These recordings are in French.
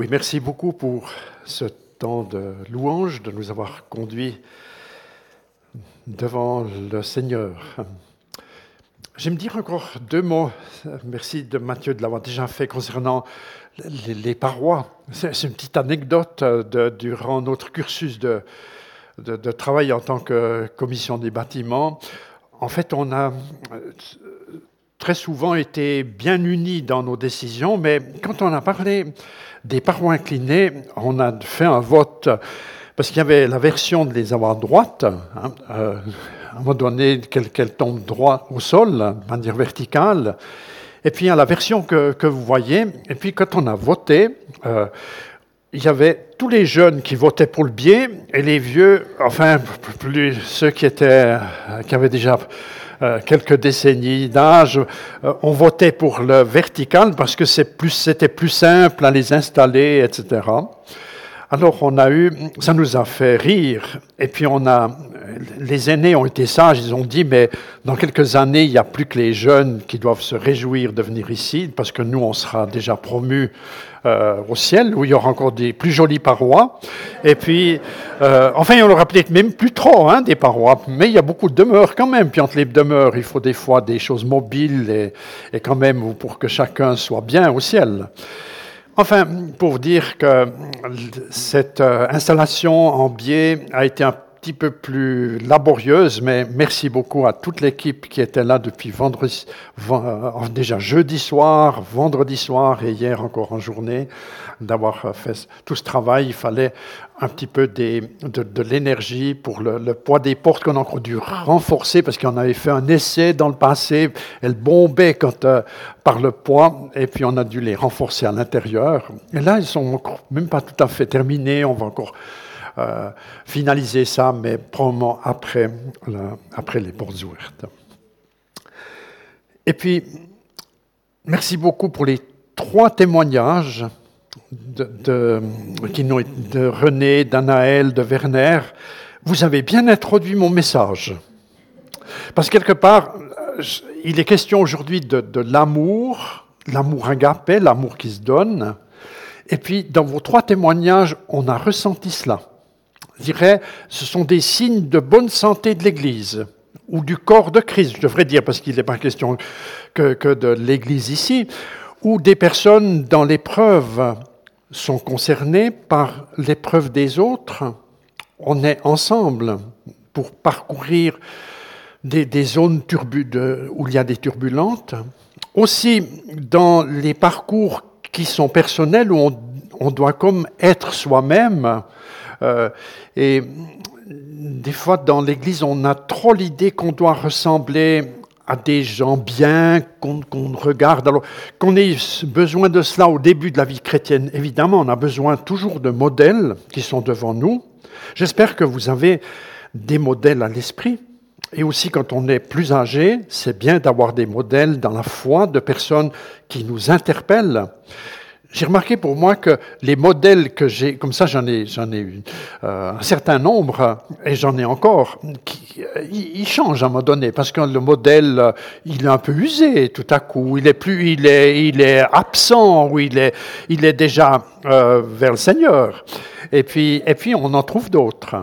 Oui, merci beaucoup pour ce temps de louange, de nous avoir conduits devant le Seigneur. J'aime dire encore deux mots. Merci de Mathieu de l'avoir déjà fait concernant les, parois. C'est une petite anecdote durant notre cursus de, de, de, travail en tant que commission des bâtiments. En fait, on a très souvent été bien unis dans nos décisions, mais quand on a parlé des parois inclinées, on a fait un vote, parce qu'il y avait la version de les avoir droites, hein, euh, à un moment donné, qu'elles tombent droit au sol, de manière verticale, et puis il y a la version que, vous voyez, et puis quand on a voté, euh, il y avait tous les jeunes qui votaient pour le biais et les vieux, enfin plus ceux qui étaient, qui avaient déjà euh, quelques décennies d'âge, euh, on votait pour le vertical parce que c'était plus, plus simple à les installer, etc. Alors on a eu, ça nous a fait rire. Et puis on a, les aînés ont été sages, ils ont dit, mais dans quelques années, il n'y a plus que les jeunes qui doivent se réjouir de venir ici, parce que nous, on sera déjà promus euh, au ciel, où il y aura encore des plus jolies parois. Et puis, euh, enfin, il y en aura peut-être même plus trop, hein, des parois, mais il y a beaucoup de demeures quand même. Puis entre les demeures, il faut des fois des choses mobiles et, et quand même pour que chacun soit bien au ciel. Enfin, pour dire que cette euh, installation en biais a été un petit peu plus laborieuse, mais merci beaucoup à toute l'équipe qui était là depuis vendredi, euh, déjà jeudi soir, vendredi soir et hier encore en journée, d'avoir fait tout ce travail. Il fallait un petit peu de, l'énergie pour le, poids des portes qu'on a encore dû renforcer parce qu'on avait fait un essai dans le passé. Elles bombaient euh, par le poids et puis on a dû les renforcer à l'intérieur. Et là, ils sont même pas tout à fait terminés. On va encore euh, finaliser ça, mais probablement après, après les portes ouvertes. Et puis, merci beaucoup pour les trois témoignages de, de, René, d'Anaël, de Werner. Vous avez bien introduit mon message. Parce que quelque part, il est question aujourd'hui de, de l'amour, l'amour agapé, l'amour qui se donne. Et puis, dans vos trois témoignages, on a ressenti cela je dirais, ce sont des signes de bonne santé de l'Église ou du corps de Christ, je devrais dire, parce qu'il n'est pas question que, de l'Église ici, où des personnes dans l'épreuve sont concernées par l'épreuve des autres. On est ensemble pour parcourir des, des zones où il y a des turbulentes. Aussi, dans les parcours qui sont personnels, où on, on doit comme être soi-même, euh, et des fois, dans l'Église, on a trop l'idée qu'on doit ressembler à des gens bien, qu'on regarde. Alors, qu'on ait besoin de cela au début de la vie chrétienne, évidemment, on a besoin toujours de modèles qui sont devant nous. J'espère que vous avez des modèles à l'esprit. Et aussi, quand on est plus âgé, c'est bien d'avoir des modèles dans la foi de personnes qui nous interpellent j'ai remarqué pour moi que les modèles que j'ai, comme ça j'en ai, j'en ai eu euh, un certain nombre, et j'en ai encore, qui, euh, ils changent à un moment donné, parce que le modèle, euh, il est un peu usé tout à coup, il est plus, il est, il est absent, ou il est, il est déjà euh, vers le Seigneur. Et puis, et puis on en trouve d'autres.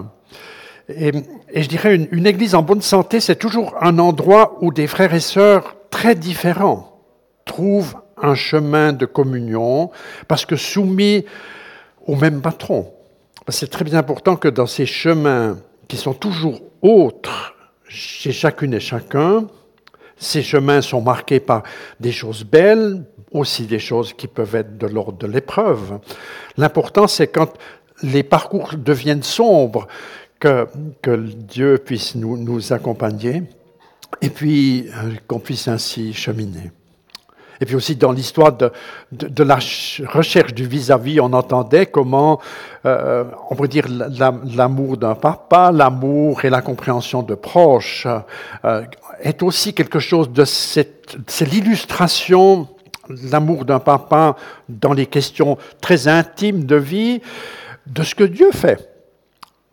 Et, et, je dirais, une, une église en bonne santé, c'est toujours un endroit où des frères et sœurs très différents trouvent un chemin de communion, parce que soumis au même patron. C'est très bien important que dans ces chemins qui sont toujours autres chez chacune et chacun, ces chemins sont marqués par des choses belles, aussi des choses qui peuvent être de l'ordre de l'épreuve. L'important, c'est quand les parcours deviennent sombres, que, Dieu puisse nous, nous accompagner et puis euh, qu'on puisse ainsi cheminer. Et puis aussi dans l'histoire de, de, la recherche du vis-à-vis, on entendait comment, euh, on pourrait dire, l'amour d'un papa, l'amour et la compréhension de proches euh, est aussi quelque chose de cette, c'est l'illustration, l'amour d'un papa dans les questions très intimes de vie, de ce que Dieu fait.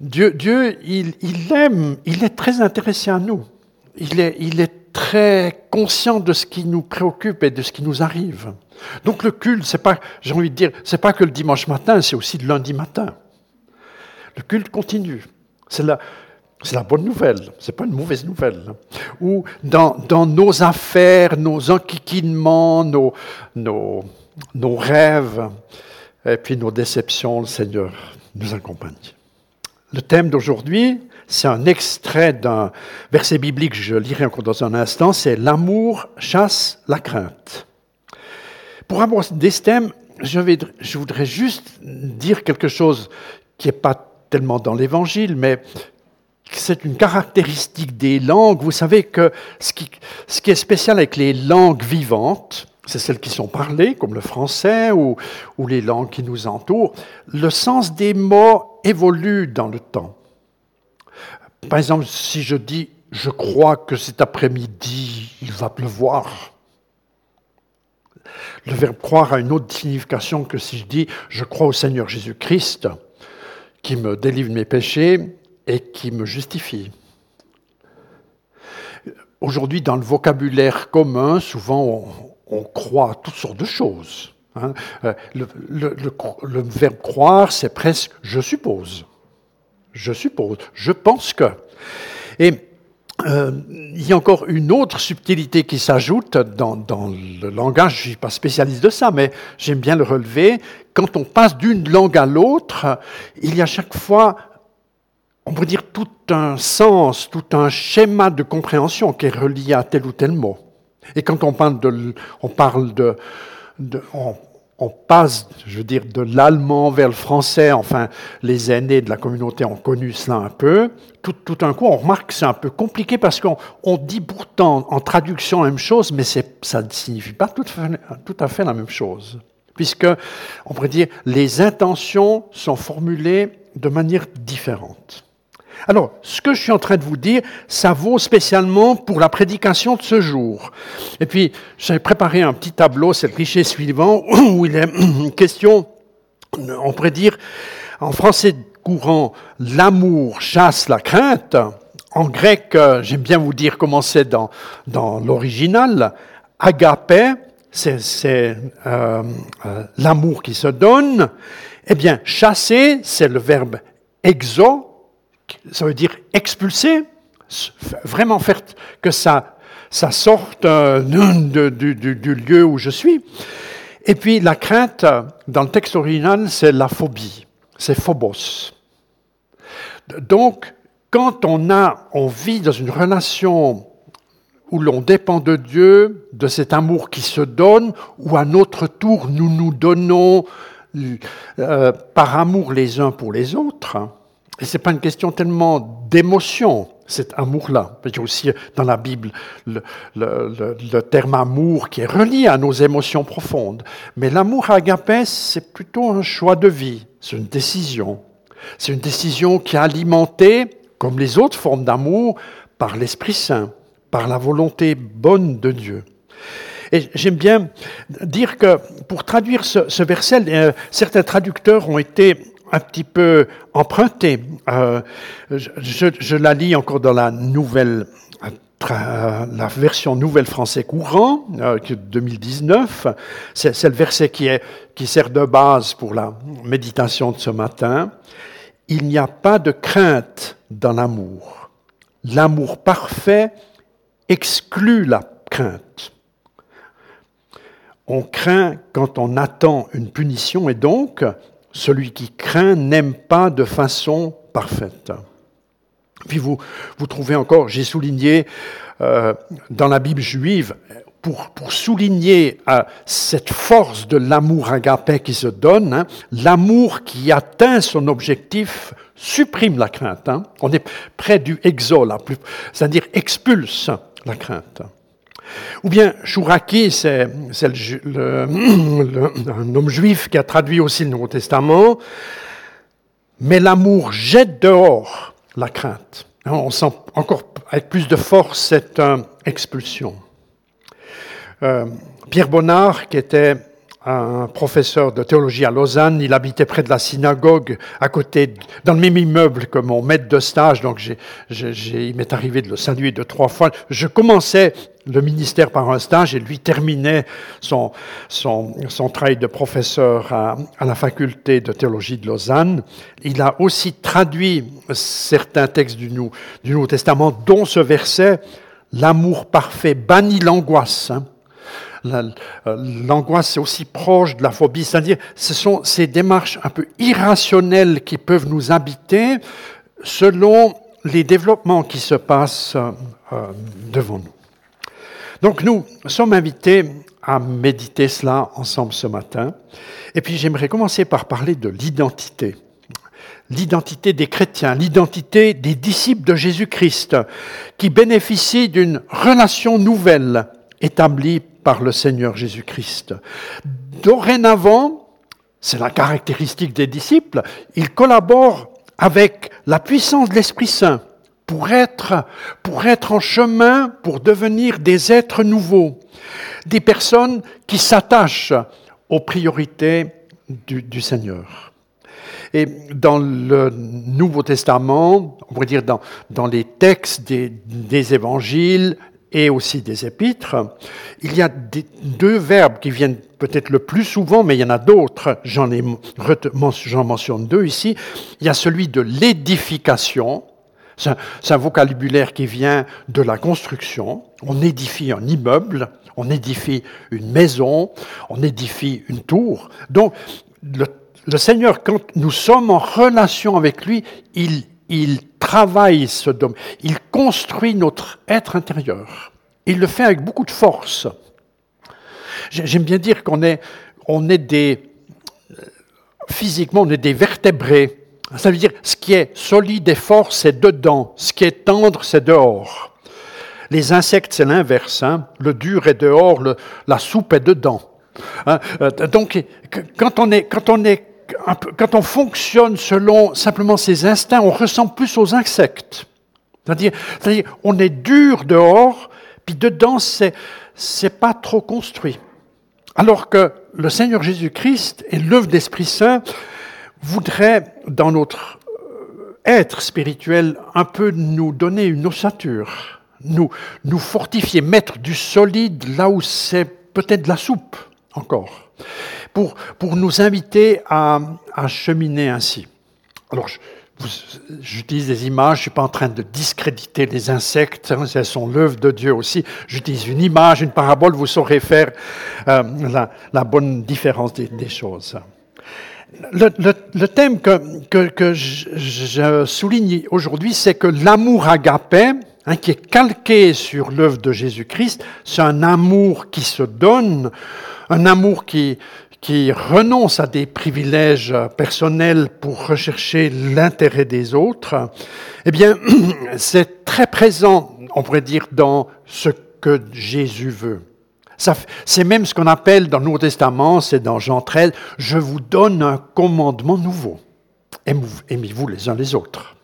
Dieu, Dieu il, il aime, il est très intéressé à nous. Il est, il est très conscients de ce qui nous préoccupe et de ce qui nous arrive. Donc le culte, c'est pas, j'ai envie de dire, c'est pas que le dimanche matin, c'est aussi le lundi matin. Le culte continue. C'est la, c'est la bonne nouvelle, c'est pas une mauvaise nouvelle. Ou dans, dans nos affaires, nos enquiquinements, nos, nos, nos rêves, et puis nos déceptions, le Seigneur nous accompagne. Le thème d'aujourd'hui, c'est un extrait d'un verset biblique, je lirai encore dans un instant, c'est L'amour chasse la crainte. Pour aborder ce thème, je, voudrais juste dire quelque chose qui n'est pas tellement dans l'Évangile, mais c'est une caractéristique des langues. Vous savez que ce qui, est spécial avec les langues vivantes, c'est celles qui sont parlées, comme le français ou, les langues qui nous entourent, le sens des mots évolue dans le temps. Par exemple, si je dis je crois que cet après-midi il va pleuvoir, le verbe croire a une autre signification que si je dis je crois au Seigneur Jésus-Christ qui me délivre mes péchés et qui me justifie. Aujourd'hui, dans le vocabulaire commun, souvent on, croit à toutes sortes de choses. Hein. Euh, le, verbe croire, c'est presque je suppose. Je suppose, je pense que. Et euh, il y a encore une autre subtilité qui s'ajoute dans, le langage, je ne suis pas spécialiste de ça, mais j'aime bien le relever. Quand on passe d'une langue à l'autre, il y a chaque fois on pourrait dire, tout un sens, tout un schéma de compréhension qui est relié à tel ou tel mot. Et quand on parle de, on parle de, passe, je veux dire, de l'allemand vers le français, enfin, les aînés de la communauté ont connu cela un peu, tout, tout un coup, on remarque que c'est un peu compliqué parce qu'on on dit pourtant en traduction la même chose, mais ça ne signifie pas tout tout à fait la même chose. Puisque, on pourrait dire, les intentions sont formulées de manière différente. Alors, ce que je suis en train de vous dire, ça vaut spécialement pour la prédication de ce jour. Et puis, j'ai préparé un petit tableau, c'est le cliché suivant, où il est question, on pourrait dire, en français courant, l'amour chasse la crainte. En grec, euh, j'aime bien vous dire comment c'est dans, dans l'original. Agapé, c'est euh, euh, l'amour qui se donne. Eh bien, chasser, c'est le verbe exo, ça veut dire expulser, vraiment faire que ça, sorte euh, du, du, lieu où je suis. Et puis la crainte, dans le texte original, c'est la phobie, c'est phobos. Donc, quand on a, on vit dans une relation où l'on dépend de Dieu, de cet amour qui se donne, où à notre tour nous nous donnons euh, par amour les uns pour les autres, et ce n'est pas une question tellement d'émotion, cet amour-là. Il y a aussi dans la Bible le, terme amour qui est relié à nos émotions profondes. Mais l'amour agapé, c'est plutôt un choix de vie, c'est une décision. C'est une décision qui est alimentée, comme les autres formes d'amour, par l'Esprit Saint, par la volonté bonne de Dieu. Et j'aime bien dire que pour traduire ce, ce verset, euh, certains traducteurs ont été un petit peu emprunté. Euh, je, la lis encore dans la nouvelle, euh, la version nouvelle français courant, euh, 2019. C'est le verset qui, est, qui sert de base pour la méditation de ce matin. Il n'y a pas de crainte dans l'amour. L'amour parfait exclut la crainte. On craint quand on attend une punition et donc celui qui craint n'aime pas de façon parfaite. Puis vous, vous trouvez encore, j'ai souligné euh, dans la Bible juive, pour, pour souligner euh, cette force de l'amour agapé qui se donne, hein, l'amour qui atteint son objectif supprime la crainte. Hein. On est près du exo, c'est-à-dire expulse la crainte. Ou bien Chouraki, c'est un homme juif qui a traduit aussi le Nouveau Testament, mais l'amour jette dehors la crainte. On sent encore avec plus de force cette euh, expulsion. Euh, Pierre Bonnard, qui était un professeur de théologie à Lausanne. Il habitait près de la synagogue, à côté, dans le même immeuble que mon maître de stage. Donc, il m'est arrivé de le saluer deux, trois fois. Je commençais le ministère par un stage et lui terminait son, son, son travail de professeur à, à, la faculté de théologie de Lausanne. Il a aussi traduit certains textes du Nouveau Testament, dont ce verset L'amour parfait bannit l'angoisse. Hein. L'angoisse est aussi proche de la phobie, c'est-à-dire ce sont ces démarches un peu irrationnelles qui peuvent nous habiter selon les développements qui se passent euh, devant nous. Donc nous sommes invités à méditer cela ensemble ce matin. Et puis j'aimerais commencer par parler de l'identité. L'identité des chrétiens, l'identité des disciples de Jésus-Christ, qui bénéficient d'une relation nouvelle établie par le Seigneur Jésus-Christ. Dorénavant, c'est la caractéristique des disciples, ils collaborent avec la puissance de l'Esprit Saint pour être, pour être en chemin, pour devenir des êtres nouveaux, des personnes qui s'attachent aux priorités du, Seigneur. Et dans le Nouveau Testament, on pourrait dire dans, les textes des évangiles et aussi des épîtres, il y a deux verbes qui viennent peut-être le plus souvent, mais il y en a d'autres, j'en mentionne deux ici. Il y a celui de l'édification, c'est un, vocabulaire qui vient de la construction. On édifie un immeuble, on édifie une maison, on édifie une tour. Donc, le, Seigneur, quand nous sommes en relation avec lui, il il travaille ce domaine, il construit notre être intérieur. Il le fait avec beaucoup de force. J'aime bien dire qu'on est, on est des, physiquement, on est des vertébrés. Ça veut dire ce qui est solide et fort, c'est dedans. Ce qui est tendre, c'est dehors. Les insectes, c'est l'inverse. Hein. Le dur est dehors, la soupe est dedans. Hein. Euh, donc, quand on est, quand on est quand on fonctionne selon simplement ses instincts, on ressemble plus aux insectes. C'est-à-dire, on est dur dehors, puis dedans, c'est, c'est pas trop construit. Alors que le Seigneur Jésus-Christ et l'œuvre d'Esprit Saint voudraient, dans notre euh, être spirituel, un peu nous donner une ossature, nous, nous fortifier, mettre du solide là où c'est peut-être de la soupe encore pour, nous inviter à, cheminer ainsi. Alors, j'utilise des images, je ne suis pas en train de discréditer les insectes, hein, elles sont l'œuvre de Dieu aussi. J'utilise une image, une parabole, vous saurez faire euh, la, bonne différence des, choses. Le, thème que, que, que je, je, souligne aujourd'hui, c'est que l'amour agapé, hein, qui est calqué sur l'œuvre de Jésus-Christ, c'est un amour qui se donne, un amour qui, qui renonce à des privilèges personnels pour rechercher l'intérêt des autres, eh bien, c'est très présent, on pourrait dire, dans ce que Jésus veut. C'est même ce qu'on appelle dans le Nouveau Testament, c'est dans Jean 13, je vous donne un commandement nouveau. Aimez-vous les uns les autres.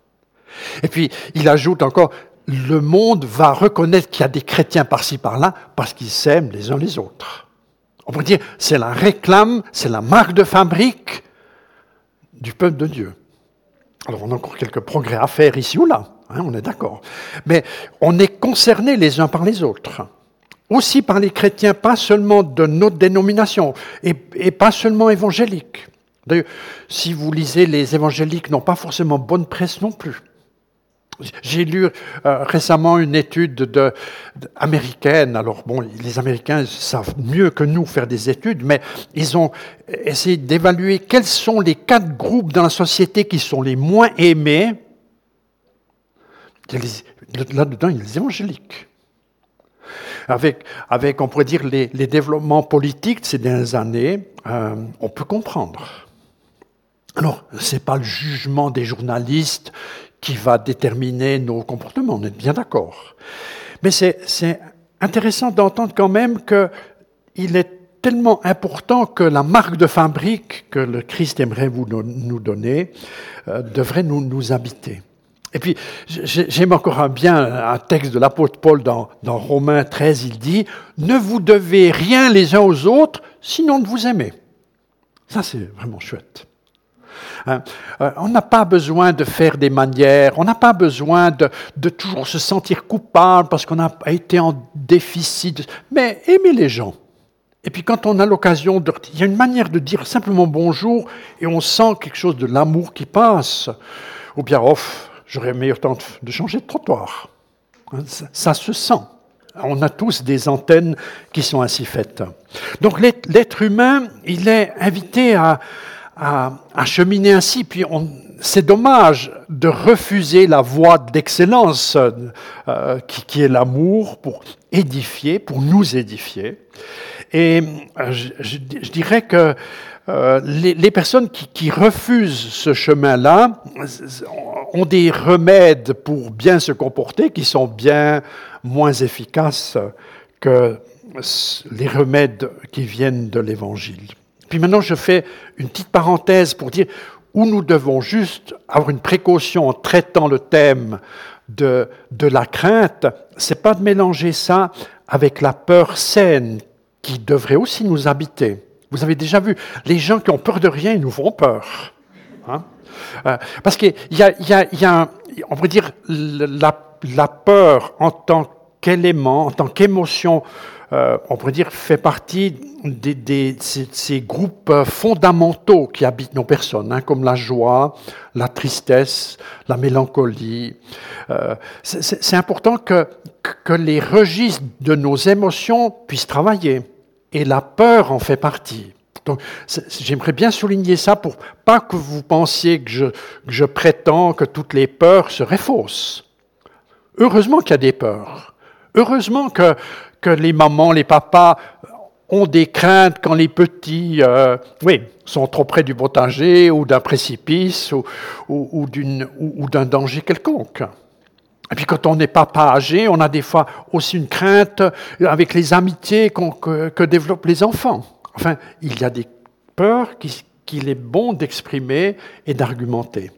Et puis, il ajoute encore, le monde va reconnaître qu'il y a des chrétiens par-ci par-là parce qu'ils s'aiment les uns les autres. On pourrait dire, c'est la réclame, c'est la marque de fabrique du peuple de Dieu. Alors on a encore quelques progrès à faire ici ou là, hein, on est d'accord. Mais on est concernés les uns par les autres. Aussi par les chrétiens, pas seulement de notre dénomination, et, et pas seulement évangéliques. D'ailleurs, si vous lisez les évangéliques, n'ont pas forcément bonne presse non plus. J'ai lu euh, récemment une étude de, américaine. Alors bon, les Américains savent mieux que nous faire des études, mais ils ont essayé d'évaluer quels sont les quatre groupes dans la société qui sont les moins aimés. Là-dedans, il y a les évangéliques. Avec, avec, on pourrait dire, les, les développements politiques de ces dernières années, euh, on peut comprendre. Alors, ce n'est pas le jugement des journalistes qui va déterminer nos comportements, on est bien d'accord. Mais c'est intéressant d'entendre quand même qu'il est tellement important que la marque de fabrique que le Christ aimerait vous, nous donner euh, devrait nous, habiter. Et puis, j'aime encore bien un texte de l'apôtre Paul dans, dans Romains 13, il dit, Ne vous devez rien les uns aux autres, sinon de vous aimer. Ça, c'est vraiment chouette. Hein? Euh, on n'a pas besoin de faire des manières, on n'a pas besoin de, toujours se sentir coupable parce qu'on a été en déficit, mais aimer les gens. Et puis quand on a l'occasion de... Il y a une manière de dire simplement bonjour et on sent quelque chose de l'amour qui passe. Ou bien, off, j'aurais meilleur temps de changer de trottoir. Hein, ça se sent. On a tous des antennes qui sont ainsi faites. Donc l'être humain, il est invité à, à, cheminer ainsi. Puis c'est dommage de refuser la voie d'excellence euh, qui, est l'amour pour édifier, pour nous édifier. Et euh, je, dirais que euh, les, personnes qui refusent ce chemin-là ont des remèdes pour bien se comporter qui sont bien moins efficaces que les remèdes qui viennent de l'Évangile. Puis maintenant, je fais une petite parenthèse pour dire où nous devons juste avoir une précaution en traitant le thème de, de la crainte, c'est pas de mélanger ça avec la peur saine qui devrait aussi nous habiter. Vous avez déjà vu, les gens qui ont peur de rien, ils nous font peur. Hein euh, parce qu'il y a, y a on pourrait dire, la, la peur en tant qu'élément, en tant qu'émotion, euh, on pourrait dire, fait partie des, ces, groupes fondamentaux qui habitent nos personnes, hein, comme la joie, la tristesse, la mélancolie. Euh, c'est important que, que les registres de nos émotions puissent travailler, et la peur en fait partie. Donc, j'aimerais bien souligner ça pour pas que vous pensiez que je, que je prétends que toutes les peurs seraient fausses. Heureusement qu'il y a des peurs. Heureusement que, les mamans, les papas ont des craintes quand les petits euh, sont trop près du potager ou d'un précipice ou, d'un danger quelconque. Et puis quand on n'est pas âgé, on a des fois aussi une crainte avec les amitiés qu que, que, développent les enfants. Enfin, il y a des peurs qu'il est bon d'exprimer et d'argumenter.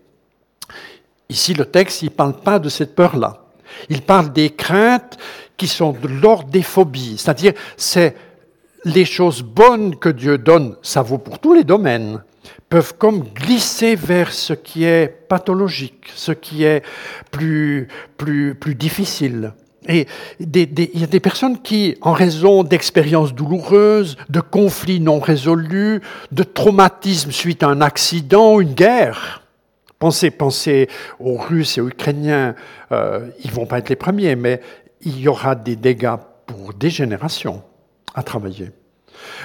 Ici, le texte, il ne parle pas de cette peur-là. Il parle des craintes qui sont de l'ordre des phobies, c'est-à-dire c'est les choses bonnes que Dieu donne, ça vaut pour tous les domaines, peuvent comme glisser vers ce qui est pathologique, ce qui est plus, plus, plus difficile. Et il y a des personnes qui, en raison d'expériences douloureuses, de conflits non résolus, de traumatismes suite à un accident une guerre, pensez, aux Russes et aux Ukrainiens, euh, ils vont pas être les premiers, mais il y aura des dégâts pour des générations à travailler.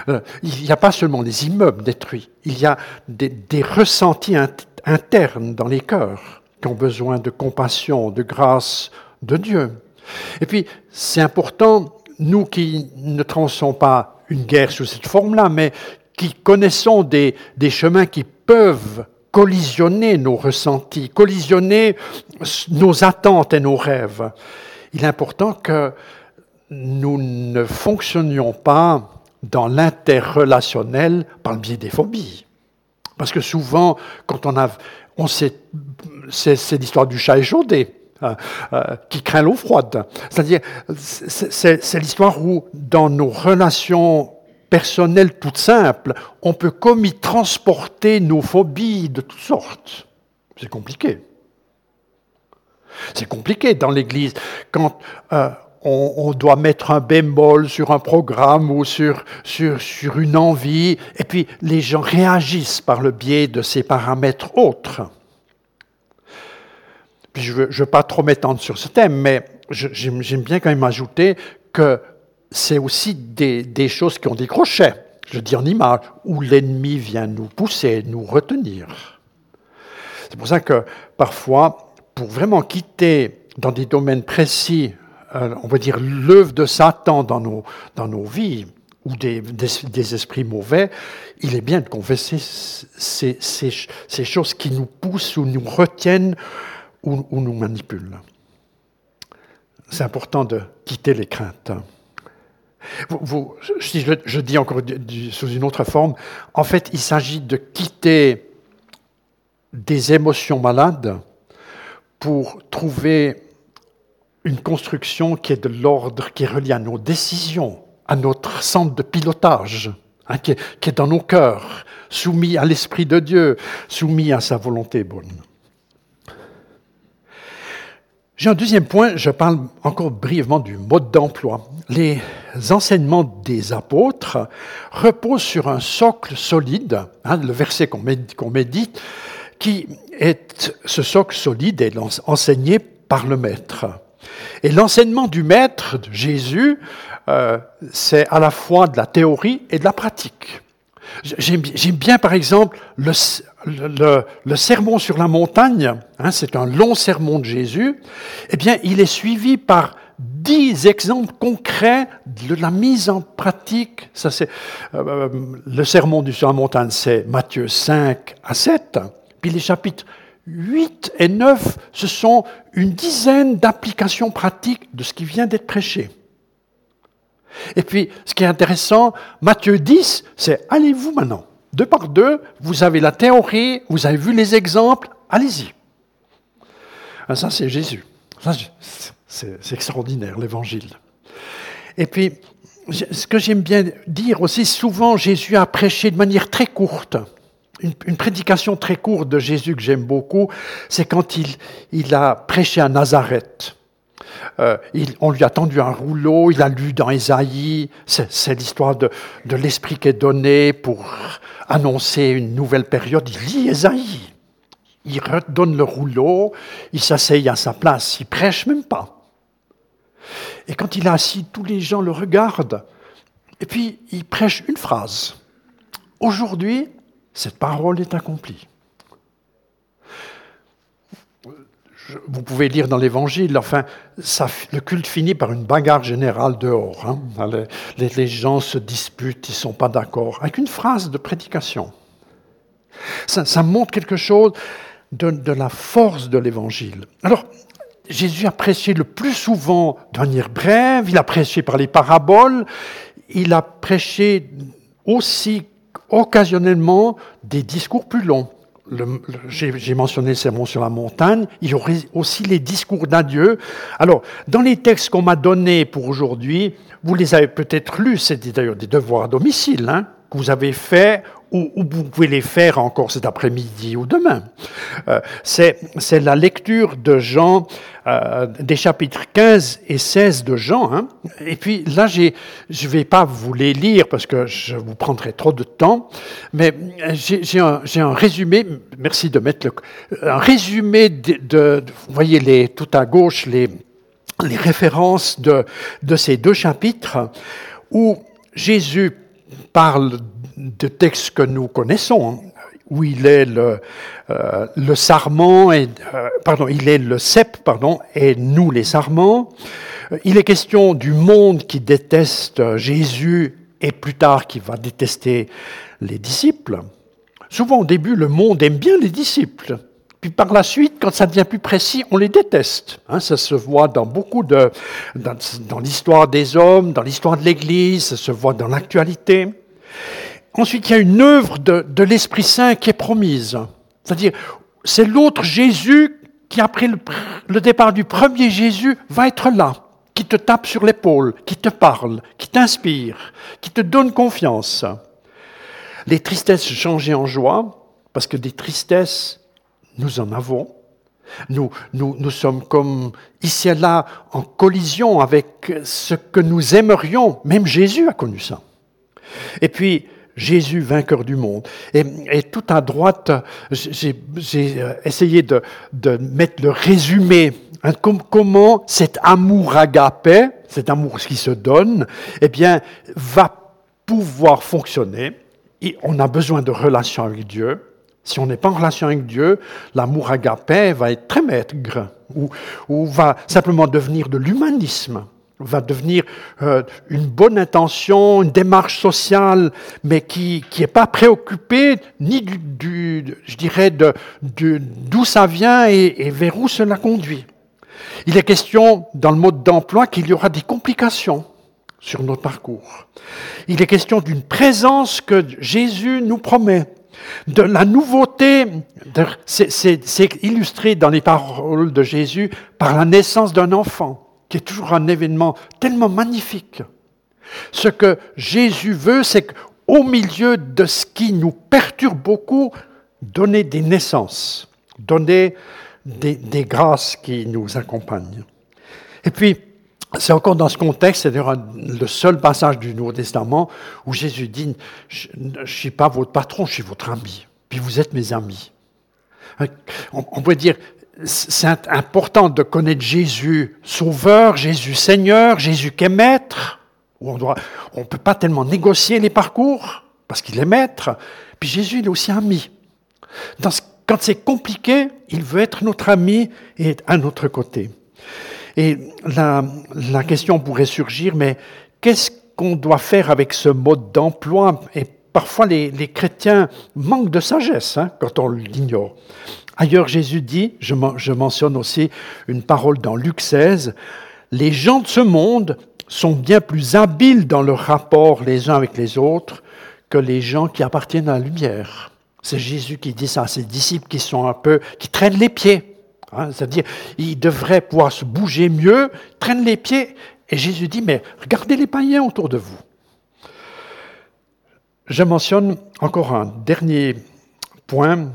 Euh, il n'y a pas seulement les immeubles détruits, il y a des, des ressentis int internes dans les cœurs qui ont besoin de compassion, de grâce de Dieu. Et puis, c'est important, nous qui ne transons pas une guerre sous cette forme-là, mais qui connaissons des, des chemins qui peuvent collisionner nos ressentis, collisionner nos attentes et nos rêves il est important que nous ne fonctionnions pas dans l'interrelationnel par le biais des phobies. Parce que souvent, quand on a, on sait, c'est l'histoire du chat échaudé. Euh, euh, qui craint l'eau froide. C'est-à-dire, c'est l'histoire où, dans nos relations personnelles toutes simples, on peut comme y transporter nos phobies de toutes sortes. C'est compliqué. C'est compliqué dans l'Église quand euh, on, doit mettre un bémol sur un programme ou sur, sur, sur une envie, et puis les gens réagissent par le biais de ces paramètres autres. Puis je ne veux, pas trop m'étendre sur ce thème, mais j'aime bien quand même ajouter que c'est aussi des, choses qui ont des crochets, je dis en image, où l'ennemi vient nous pousser, nous retenir. C'est pour ça que parfois, pour vraiment quitter dans des domaines précis, euh, on va dire l'œuvre de Satan dans nos, dans nos vies, ou des, des, esprits mauvais, il est bien de confesser ces, ces, choses qui nous poussent ou nous retiennent ou nous manipulent. C'est important de quitter les craintes. Je, dis encore sous une autre forme, en fait, il s'agit de quitter des émotions malades pour trouver une construction qui est de l'ordre, qui est reliée à nos décisions, à notre centre de pilotage, hein, qui, est, dans nos cœurs, soumis à l'Esprit de Dieu, soumis à sa volonté bonne. J'ai un deuxième point, je parle encore brièvement du mode d'emploi. Les enseignements des apôtres reposent sur un socle solide, hein, le verset qu'on médite, qui est ce socle solide est enseigné par le maître. Et l'enseignement du maître, Jésus, euh, c'est à la fois de la théorie et de la pratique. J'aime bien, par exemple, le, sermon sur la montagne, hein, c'est un long sermon de Jésus, eh bien, il est suivi par dix exemples concrets de la mise en pratique. Ça, c'est, euh, le sermon sur la montagne, c'est Matthieu 5 à 7, puis les chapitres 8 et 9, ce sont une dizaine d'applications pratiques de ce qui vient d'être prêché. Et puis, ce qui est intéressant, Matthieu 10, c'est allez-vous maintenant? Deux par deux, vous avez la théorie, vous avez vu les exemples, allez-y. Ah, ça, c'est Jésus. c'est extraordinaire, l'évangile. Et puis, ce que j'aime bien dire aussi, souvent, Jésus a prêché de manière très courte. Une, prédication très courte de Jésus que j'aime beaucoup, c'est quand il, il a prêché à Nazareth. Euh, on lui a tendu un rouleau, il a lu dans Ésaïe, c'est l'histoire de, l'esprit qui est donné pour annoncer une nouvelle période. Il lit Ésaïe, il redonne le rouleau, il s'asseye à sa place, il prêche même pas. Et quand il est assis, tous les gens le regardent, et puis il prêche une phrase. Aujourd'hui, cette parole est accomplie. Vous pouvez lire dans l'Évangile, enfin, le culte finit par une bagarre générale dehors. Hein. Les, gens se disputent, ils ne sont pas d'accord, avec une phrase de prédication. Ça, montre quelque chose de, la force de l'Évangile. Alors, Jésus a prêché le plus souvent de manière brève, il a prêché par les paraboles, il a prêché aussi occasionnellement des discours plus longs j'ai mentionné le sermon sur la montagne, il y aurait aussi les discours d'adieu. Alors, dans les textes qu'on m'a donnés pour aujourd'hui, vous les avez peut-être lus, c'est d'ailleurs des devoirs à domicile, hein, que vous avez faits ou, vous pouvez les faire encore cet après-midi ou demain. Euh, c'est la lecture de Jean, euh, des chapitres 15 et 16 de Jean. Hein. Et puis là, je ne vais pas vous les lire parce que je vous prendrai trop de temps, mais j'ai un, résumé, merci de mettre le, un résumé de, de, vous voyez les, tout à gauche les, les références de, de ces deux chapitres où Jésus parle de textes que nous connaissons, hein, où il est le, euh, sarment, et, euh, pardon, il est le cep, et nous les sarments. Il est question du monde qui déteste Jésus et plus tard qui va détester les disciples. Souvent au début, le monde aime bien les disciples. Puis par la suite, quand ça devient plus précis, on les déteste. Hein, ça se voit dans beaucoup de, dans, dans l'histoire des hommes, dans l'histoire de l'Église, ça se voit dans l'actualité. Ensuite, il y a une œuvre de, l'Esprit Saint qui est promise. C'est-à-dire, c'est l'autre Jésus qui, après le, départ du premier Jésus, va être là, qui te tape sur l'épaule, qui te parle, qui t'inspire, qui te donne confiance. Les tristesses changées en joie, parce que des tristesses, nous en avons. Nous, nous, nous sommes comme ici et là en collision avec ce que nous aimerions. Même Jésus a connu ça. Et puis, Jésus vainqueur du monde. Et, tout à droite, j'ai essayé de, mettre le résumé. Hein, comment cet amour agapé, cet amour qui se donne, eh bien, va pouvoir fonctionner. Et on a besoin de relations avec Dieu. Si on n'est pas en relation avec Dieu, l'amour agapé va être très maigre ou, va simplement devenir de l'humanisme va devenir euh, une bonne intention, une démarche sociale, mais qui n'est pas préoccupée ni du, je dirais, d'où ça vient et, vers où cela conduit. Il est question, dans le mode d'emploi, qu'il y aura des complications sur notre parcours. Il est question d'une présence que Jésus nous promet, de la nouveauté, c'est illustré dans les paroles de Jésus par la naissance d'un enfant qui est toujours un événement tellement magnifique. Ce que Jésus veut, c'est au milieu de ce qui nous perturbe beaucoup, donner des naissances, donner des, des grâces qui nous accompagnent. Et puis, c'est encore dans ce contexte, c'est le seul passage du Nouveau Testament où Jésus dit, je ne suis pas votre patron, je suis votre ami, puis vous êtes mes amis. On, on pourrait dire, c'est important de connaître Jésus Sauveur, Jésus Seigneur, Jésus qui est Maître. On ne peut pas tellement négocier les parcours, parce qu'il est Maître. Puis Jésus, il est aussi ami. Quand c'est compliqué, il veut être notre ami et être à notre côté. Et la, question pourrait surgir, mais qu'est-ce qu'on doit faire avec ce mode d'emploi? Et parfois, les, les, chrétiens manquent de sagesse hein, quand on l'ignore. Ailleurs, Jésus dit, je, je mentionne aussi une parole dans Luc 16, les gens de ce monde sont bien plus habiles dans leur rapport les uns avec les autres que les gens qui appartiennent à la lumière. C'est Jésus qui dit ça à ses disciples qui sont un peu, qui traînent les pieds. Hein, c'est-à-dire, ils devraient pouvoir se bouger mieux, traînent les pieds. Et Jésus dit, mais regardez les païens autour de vous. Je mentionne encore un dernier point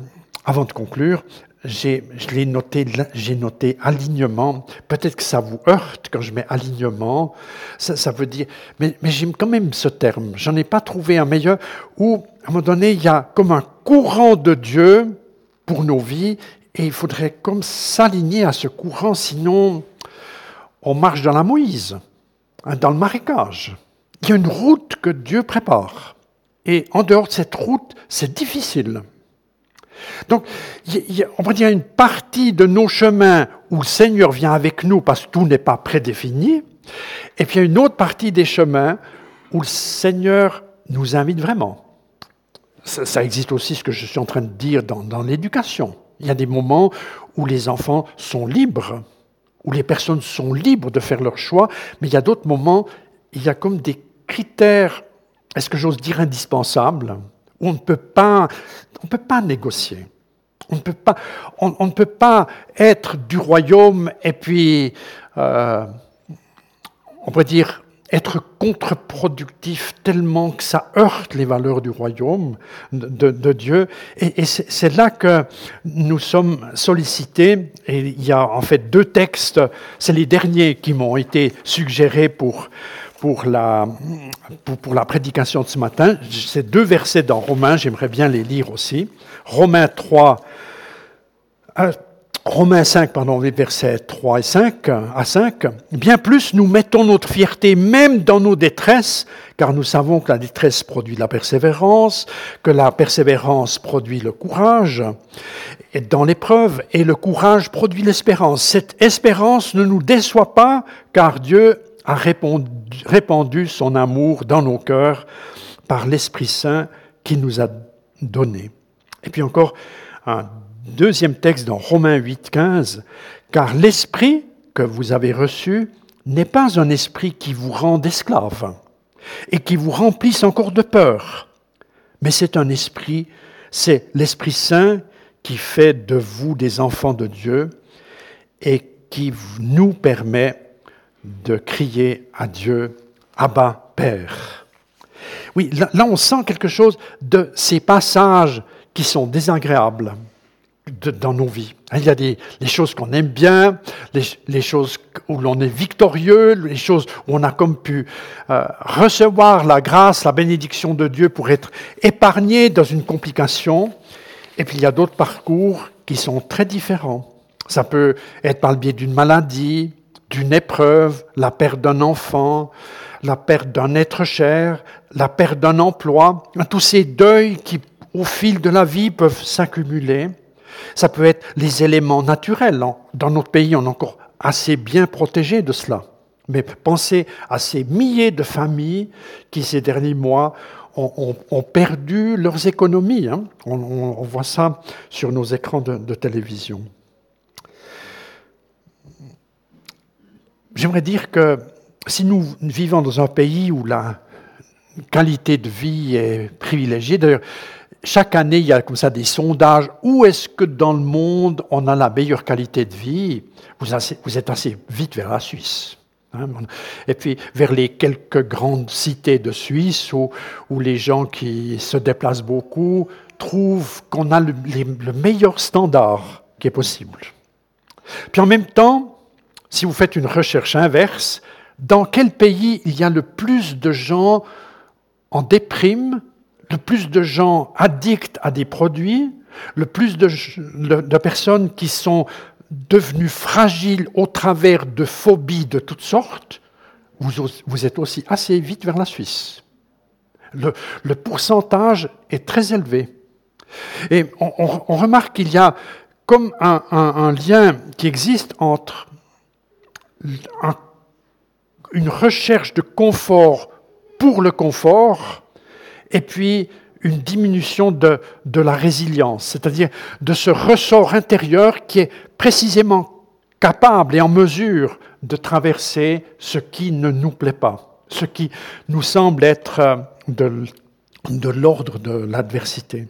avant de conclure. J'ai, noté, j'ai noté alignement. Peut-être que ça vous heurte quand je mets alignement. Ça, ça veut dire, mais, mais j'aime quand même ce terme. J'en ai pas trouvé un meilleur. Où, à un moment donné, il y a comme un courant de Dieu pour nos vies et il faudrait comme s'aligner à ce courant, sinon on marche dans la Moïse, hein, dans le marécage. Il y a une route que Dieu prépare. Et en dehors de cette route, c'est difficile. Donc, on va dire une partie de nos chemins où le Seigneur vient avec nous parce que tout n'est pas prédéfini, et puis il y a une autre partie des chemins où le Seigneur nous invite vraiment. Ça, existe aussi ce que je suis en train de dire dans l'éducation. Il y a des moments où les enfants sont libres, où les personnes sont libres de faire leur choix, mais il y a d'autres moments, il y a comme des critères, est-ce que j'ose dire indispensables, où on ne peut pas, on peut pas négocier. On ne, peut pas, on, ne peut pas être du royaume et puis, euh, on pourrait dire, être contre-productif tellement que ça heurte les valeurs du royaume de, Dieu. Et, c'est là que nous sommes sollicités. Et il y a en fait deux textes, c'est les derniers qui m'ont été suggérés pour, pour, la, pour, la prédication de ce matin. C'est deux versets dans Romains, j'aimerais bien les lire aussi. Romains 3, Romains 5, pardon, les versets 3 et 5 à 5, bien plus nous mettons notre fierté même dans nos détresses, car nous savons que la détresse produit la persévérance, que la persévérance produit le courage dans l'épreuve, et le courage produit l'espérance. Cette espérance ne nous déçoit pas, car Dieu a répandu, son amour dans nos cœurs par l'Esprit Saint qu'il nous a donné. Et puis encore deuxième texte dans Romains 8, 15, car l'esprit que vous avez reçu n'est pas un esprit qui vous rend esclave et qui vous remplisse encore de peur, mais c'est un esprit, c'est l'Esprit Saint qui fait de vous des enfants de Dieu et qui nous permet de crier à Dieu, Abba, Père. Oui, là, on sent quelque chose de ces passages qui sont désagréables, dans nos vies. Il y a des, les choses qu'on aime bien, les, choses où l'on est victorieux, les choses où on a comme pu euh, recevoir la grâce, la bénédiction de Dieu pour être épargné dans une complication. Et puis il y a d'autres parcours qui sont très différents. Ça peut être par le biais d'une maladie, d'une épreuve, la perte d'un enfant, la perte d'un être cher, la perte d'un emploi, tous ces deuils qui, au fil de la vie, peuvent s'accumuler. Ça peut être les éléments naturels. Dans notre pays, on est encore assez bien protégé de cela. Mais pensez à ces milliers de familles qui, ces derniers mois, ont, perdu leurs économies. Hein. On, voit ça sur nos écrans de, télévision. J'aimerais dire que si nous vivons dans un pays où la qualité de vie est privilégiée, d'ailleurs, chaque année, il y a comme ça des sondages. Où est-ce que dans le monde on a la meilleure qualité de vie? Vous, êtes assez vite vers la Suisse. Hein, et puis vers les quelques grandes cités de Suisse où, les gens qui se déplacent beaucoup trouvent qu'on a le, meilleur standard qui est possible. Puis en même temps, si vous faites une recherche inverse, dans quel pays il y a le plus de gens en déprime, plus de gens addicts à des produits, le plus de, personnes qui sont devenu fragile au travers de phobies de toutes sortes, vous, êtes aussi assez vite vers la Suisse. Le, pourcentage est très élevé. Et on, remarque qu'il y a comme un, lien qui existe entre une recherche de confort pour le confort et puis une diminution de, de la résilience, c'est-à-dire de ce ressort intérieur qui est précisément capable et en mesure de traverser ce qui ne nous plaît pas, ce qui nous semble être euh, de, de l'ordre de l'adversité.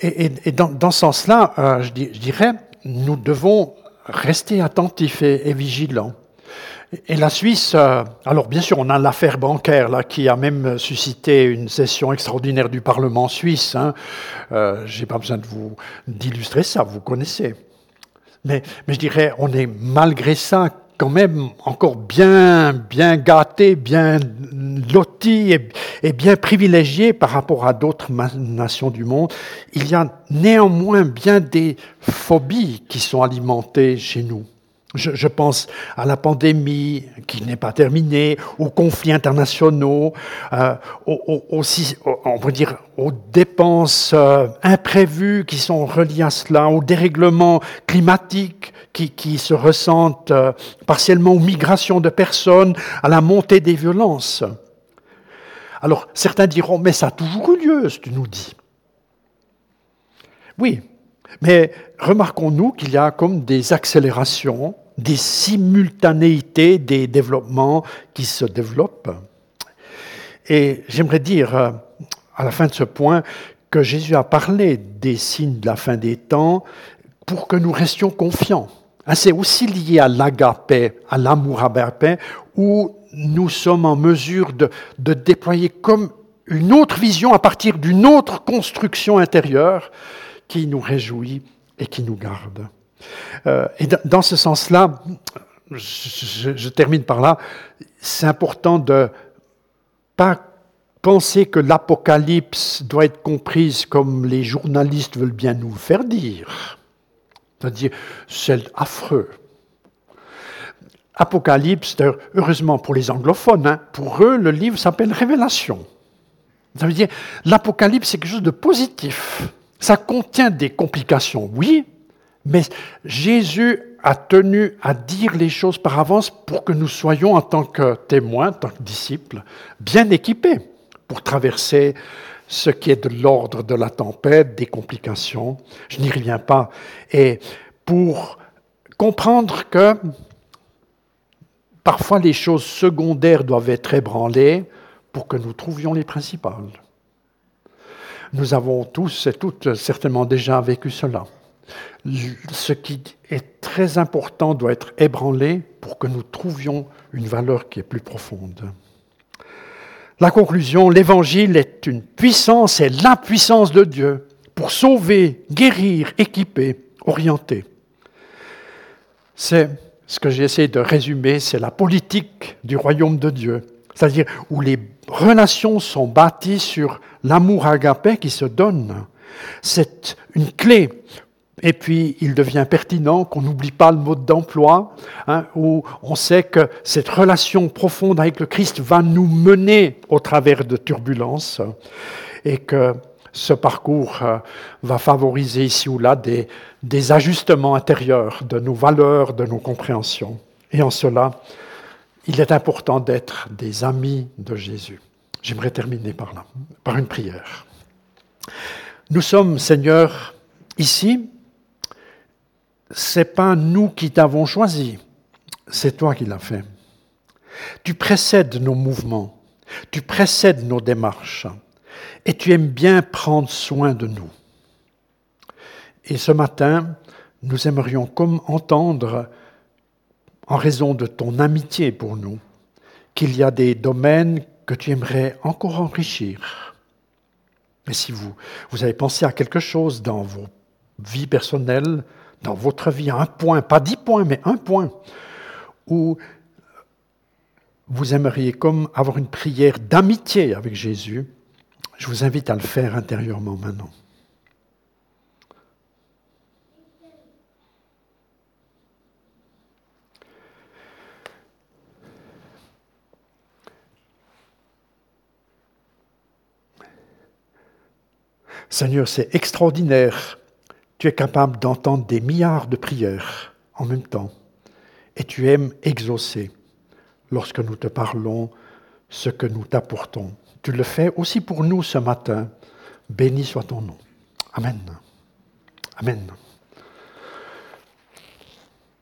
Et, dans, ce sens-là, euh, je, dirais, nous devons rester attentifs et vigilants. Et la Suisse, euh, alors bien sûr, on a l'affaire bancaire là qui a même suscité une session extraordinaire du Parlement suisse. Hein. Euh, J'ai pas besoin de vous d'illustrer ça, vous connaissez. Mais, je dirais, on est malgré ça quand même encore bien, bien gâté, bien loti et, et bien privilégié par rapport à d'autres nations du monde. Il y a néanmoins bien des phobies qui sont alimentées chez nous. Je, pense à la pandémie qui n'est pas terminée, aux conflits internationaux, euh, aux dépenses euh, imprévues qui sont reliées à cela, aux dérèglements climatiques qui, qui se ressentent euh, partiellement aux migrations de personnes, à la montée des violences. Alors certains diront, mais ça a toujours eu lieu, ce que tu nous dis. Oui, mais remarquons-nous qu'il y a comme des accélérations, des simultanéités des développements qui se développent. Et j'aimerais dire euh, à la fin de ce point que Jésus a parlé des signes de la fin des temps pour que nous restions confiants. Hein, c'est aussi lié à l'agapé, à l'amour agapé, où nous sommes en mesure de, de déployer comme une autre vision à partir d'une autre construction intérieure qui nous réjouit et qui nous garde. Euh, et dans ce sens-là, je, termine par là, c'est important de pas penser que l'Apocalypse doit être comprise comme les journalistes veulent bien nous faire dire. C'est-à-dire, c'est affreux. Apocalypse, heureusement pour les anglophones, hein, pour eux, le livre s'appelle Révélation. Ça veut dire, l'Apocalypse, c'est quelque chose de positif. Ça contient des complications, oui, mais Jésus a tenu à dire les choses par avance pour que nous soyons, en tant que témoins, en tant que disciples, bien équipés pour traverser ce qui est de l'ordre de la tempête, des complications. Je n'y reviens pas. Et pour comprendre que parfois les choses secondaires doivent être ébranlées pour que nous trouvions les principales. Nous avons tous et toutes certainement déjà vécu cela. Ce qui est très important doit être ébranlé pour que nous trouvions une valeur qui est plus profonde. La conclusion, l'évangile est une puissance et la puissance de Dieu pour sauver, guérir, équiper, orienter. C'est ce que j'ai essayé de résumer, c'est la politique du royaume de Dieu, c'est-à-dire où les relations sont bâties sur l'amour agapé qui se donne. C'est une clé. Et puis, il devient pertinent qu'on n'oublie pas le mode d'emploi, hein, où on sait que cette relation profonde avec le Christ va nous mener au travers de turbulences et que ce parcours euh, va favoriser ici ou là des, des ajustements intérieurs de nos valeurs, de nos compréhensions. Et en cela, il est important d'être des amis de Jésus. J'aimerais terminer par là, par une prière. Nous sommes, Seigneur, ici. C'est pas nous qui t'avons choisi, c'est toi qui l'as fait. Tu précèdes nos mouvements, tu précèdes nos démarches, et tu aimes bien prendre soin de nous. Et ce matin, nous aimerions comme entendre en raison de ton amitié pour nous, qu'il y a des domaines que tu aimerais encore enrichir. Mais si vous, vous avez pensé à quelque chose dans vos vies personnelles, dans votre vie, un point, pas dix points, mais un point, où vous aimeriez comme avoir une prière d'amitié avec Jésus, je vous invite à le faire intérieurement maintenant. Seigneur, c'est extraordinaire. Tu es capable d'entendre des milliards de prières en même temps. Et tu aimes exaucer lorsque nous te parlons ce que nous t'apportons. Tu le fais aussi pour nous ce matin. Béni soit ton nom. Amen. Amen.